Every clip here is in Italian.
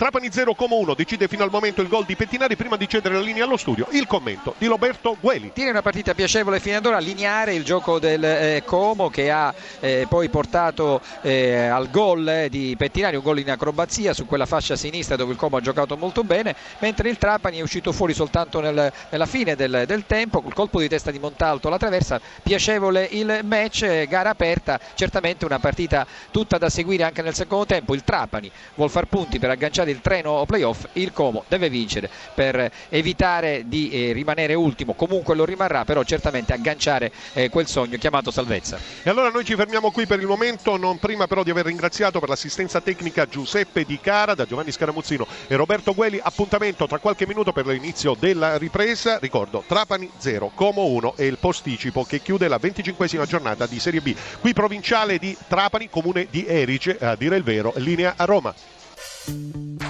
Trapani 0 come 1 decide fino al momento il gol di Pettinari prima di cedere la linea allo studio. Il commento di Roberto Gueli. Tiene una partita piacevole fino ad ora, lineare il gioco del eh, Como che ha eh, poi portato eh, al gol eh, di Pettinari, un gol in acrobazia su quella fascia sinistra dove il Como ha giocato molto bene, mentre il Trapani è uscito fuori soltanto nel, nella fine del, del, tempo, col colpo di testa di Montalto alla traversa, piacevole il match, eh, gara aperta, certamente una partita tutta da seguire anche nel secondo tempo. Il Trapani vuol far punti per agganciare il treno playoff, il Como deve vincere per evitare di eh, rimanere ultimo, comunque lo rimarrà, però certamente agganciare eh, quel sogno chiamato salvezza. E allora noi ci fermiamo qui per il momento, non prima però di aver ringraziato per l'assistenza tecnica Giuseppe Di Cara da Giovanni Scaramuzzino e Roberto Gueli, appuntamento tra qualche minuto per l'inizio della ripresa, ricordo Trapani 0, Como 1 e il posticipo che chiude la 25esima giornata di Serie B, qui provinciale di Trapani, comune di Erice, a dire il vero, linea a Roma. Thank you.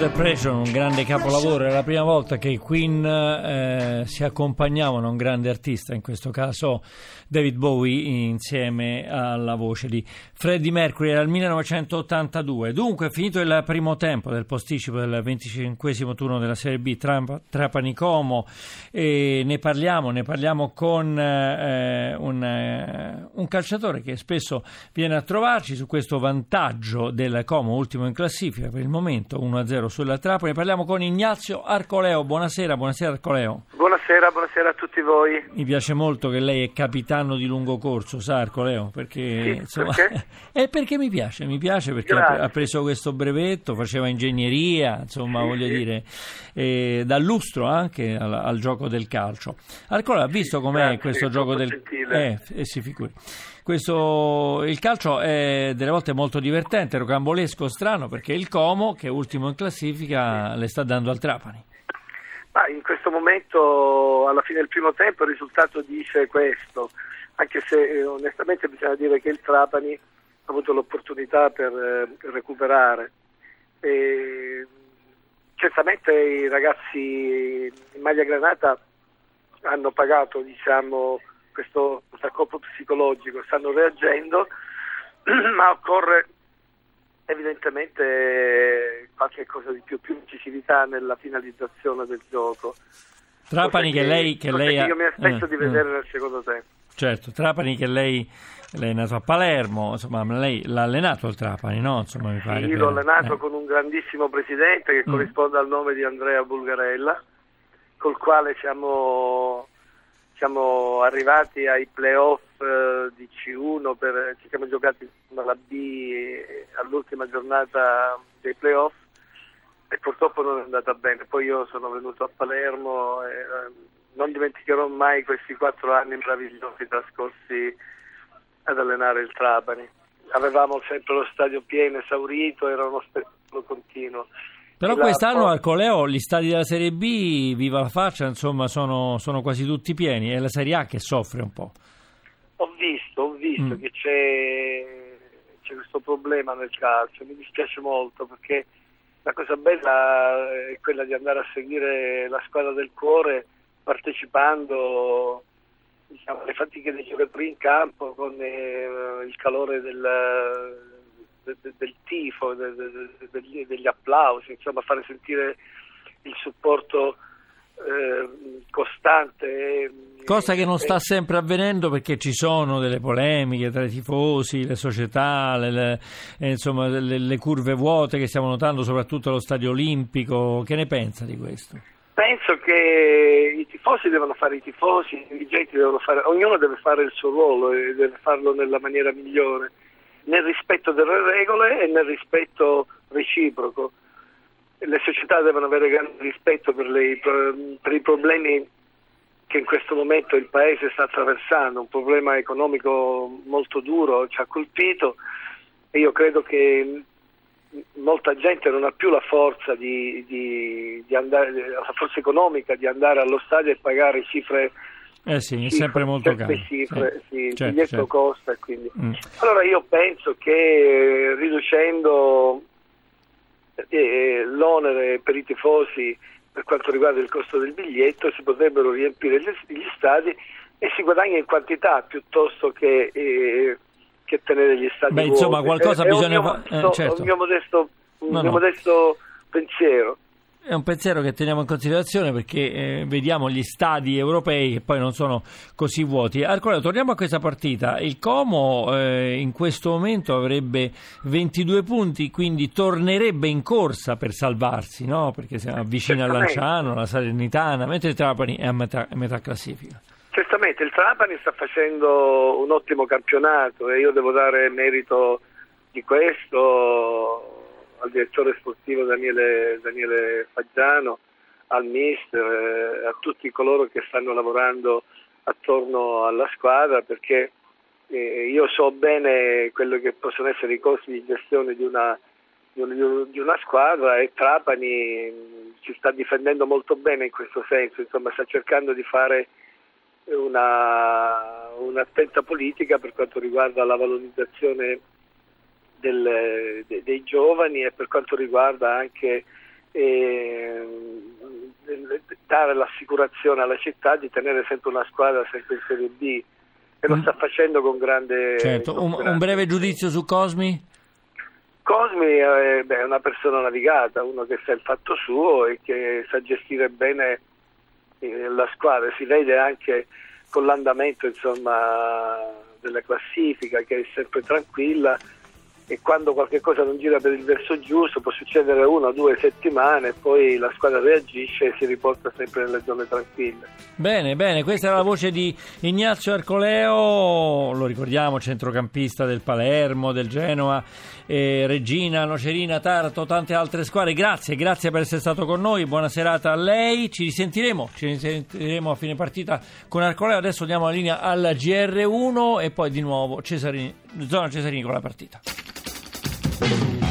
Under Pressure, un grande capolavoro, è la prima volta che i Queen eh, si accompagnavano a un grande artista, in questo caso David Bowie insieme alla voce di Freddie Mercury, era il 1982. Dunque, finito il primo tempo del posticipo del 25 turno della Serie B Trapani Como, e ne parliamo, ne parliamo con eh, un, eh, un calciatore che spesso viene a trovarci su questo vantaggio del Como, ultimo in classifica per il momento, 1-0 1-0 sulla Trapani. Parliamo con Ignazio Arcoleo. Buonasera, buonasera Arcoleo. Buonasera, buonasera a tutti voi. Mi piace molto che lei è capitano di lungo corso, sa Arcoleo, perché sì, insomma perché? è perché mi piace, mi piace perché Grazie. ha preso questo brevetto, faceva ingegneria, insomma, Sì, voglio sì. dire, eh, dà lustro anche al, al gioco del calcio. Arcoleo ha visto com'è grazie, questo gioco del gentile. eh, eh, si figuri. Questo, il calcio è delle volte molto divertente, rocambolesco, strano, perché il Como, che è ultimo in classifica, le sta dando al Trapani. Ma in questo momento, alla fine del primo tempo, il risultato dice questo, anche se eh, onestamente bisogna dire che il Trapani ha avuto l'opportunità per eh, recuperare. E, certamente i ragazzi in maglia granata hanno pagato diciamo, questo accoppo psicologico, stanno reagendo, ma occorre evidentemente qualche cosa di più, più incisività nella finalizzazione del gioco. Trapani Cosa che lei... Che lei ha- io mi aspetto eh, di eh. vedere nel secondo tempo. Certo, Trapani che lei, lei è nato a Palermo, insomma, ma lei l'ha allenato il Trapani, no? Insomma, mi pare. Sì, l'ho allenato eh. con un grandissimo presidente che Mm. corrisponde al nome di Andrea Bulgarella, col quale siamo, siamo arrivati ai playoff eh, di C1, per, ci siamo giocati alla B all'ultima giornata dei playoff e purtroppo non è andata bene. Poi io sono venuto a Palermo e eh, non dimenticherò mai questi quattro anni meravigliosi trascorsi ad allenare il Trapani. Avevamo sempre lo stadio pieno, esaurito, era uno spettacolo continuo. Però La- quest'anno al Coleo gli stadi della Serie B, viva la faccia, insomma, sono, sono quasi tutti pieni. È la Serie A che soffre un po'. Ho visto, ho visto Mm. che c'è, c'è questo problema nel calcio, mi dispiace molto perché la cosa bella è quella di andare a seguire la squadra del cuore partecipando diciamo, alle fatiche dei giocatori in campo con eh, il calore del, de- de- del tifo, de- de- de- degli, applausi, insomma fare sentire il supporto eh, costante. e- Cosa che non sta e- sempre avvenendo perché ci sono delle polemiche tra i tifosi, le società, le, le- eh, insomma, le, le curve vuote che stiamo notando soprattutto allo stadio olimpico. Che ne pensa di questo? Penso che i tifosi devono fare i tifosi, i dirigenti devono fare, ognuno deve fare il suo ruolo e deve farlo nella maniera migliore, nel rispetto delle regole e nel rispetto reciproco. Le società devono avere grande rispetto per, le- per i problemi che in questo momento il Paese sta attraversando, un problema economico molto duro, ci ha colpito e io credo che molta gente non ha più la forza di, di- di andare, la forza economica di andare allo stadio e pagare cifre, Eh sì, è sempre molto caro. cifre, sì, il certo, biglietto certo. costa quindi. Mm. Allora io penso che eh, riducendo eh, l'onere per i tifosi per quanto riguarda il costo del biglietto si potrebbero riempire gli, gli stadi e si guadagna in quantità piuttosto che, eh, che tenere gli stadi Beh, vuoti. insomma, qualcosa È- è un bisogna mio fa- eh, modesto- certo. un mio modesto, un No, mio no. modesto pensiero. È un pensiero che teniamo in considerazione perché eh, vediamo gli stadi europei che poi non sono così vuoti. Arcoleo, torniamo a questa partita. Il Como eh, in questo momento avrebbe 22 punti, quindi tornerebbe in corsa per salvarsi, no? perché si avvicina al. Lanciano, alla Salernitana, mentre il Trapani è a metà, a metà classifica. Certamente il Trapani sta facendo un ottimo campionato e io devo dare merito di questo al direttore sportivo Daniele, Daniele Faggiano, al mister, eh, a tutti coloro che stanno lavorando attorno alla squadra perché eh, io so bene quello che possono essere i costi di gestione di una, di un- di una squadra e Trapani mh, si sta difendendo molto bene in questo senso, insomma sta cercando di fare una, un'attenta politica per quanto riguarda la valorizzazione del- de- dei giovani e per quanto riguarda anche e dare l'assicurazione alla città di tenere sempre una squadra sempre in Serie B e lo Mm. sta facendo con grande... Certo, con un, grande- un breve giudizio su Cosmi? Cosmi è, beh, una persona navigata, uno che sa il fatto suo e che sa gestire bene eh, la squadra, si vede anche con l'andamento insomma, della classifica che è sempre tranquilla e quando qualche cosa non gira per il verso giusto può succedere una o due settimane e poi la squadra reagisce e si riporta sempre nelle zone tranquille. Bene, bene, questa era la voce di Ignazio Arcoleo, lo ricordiamo, centrocampista del Palermo, del Genoa, eh, Regina, Nocerina, Taranto, tante altre squadre. Grazie, grazie per essere stato con noi, buona serata a lei, ci risentiremo, ci risentiremo a fine partita con Arcoleo, adesso diamo la linea al GR1 e poi di nuovo Cesarini, zona Cesarini con la partita. Thank you.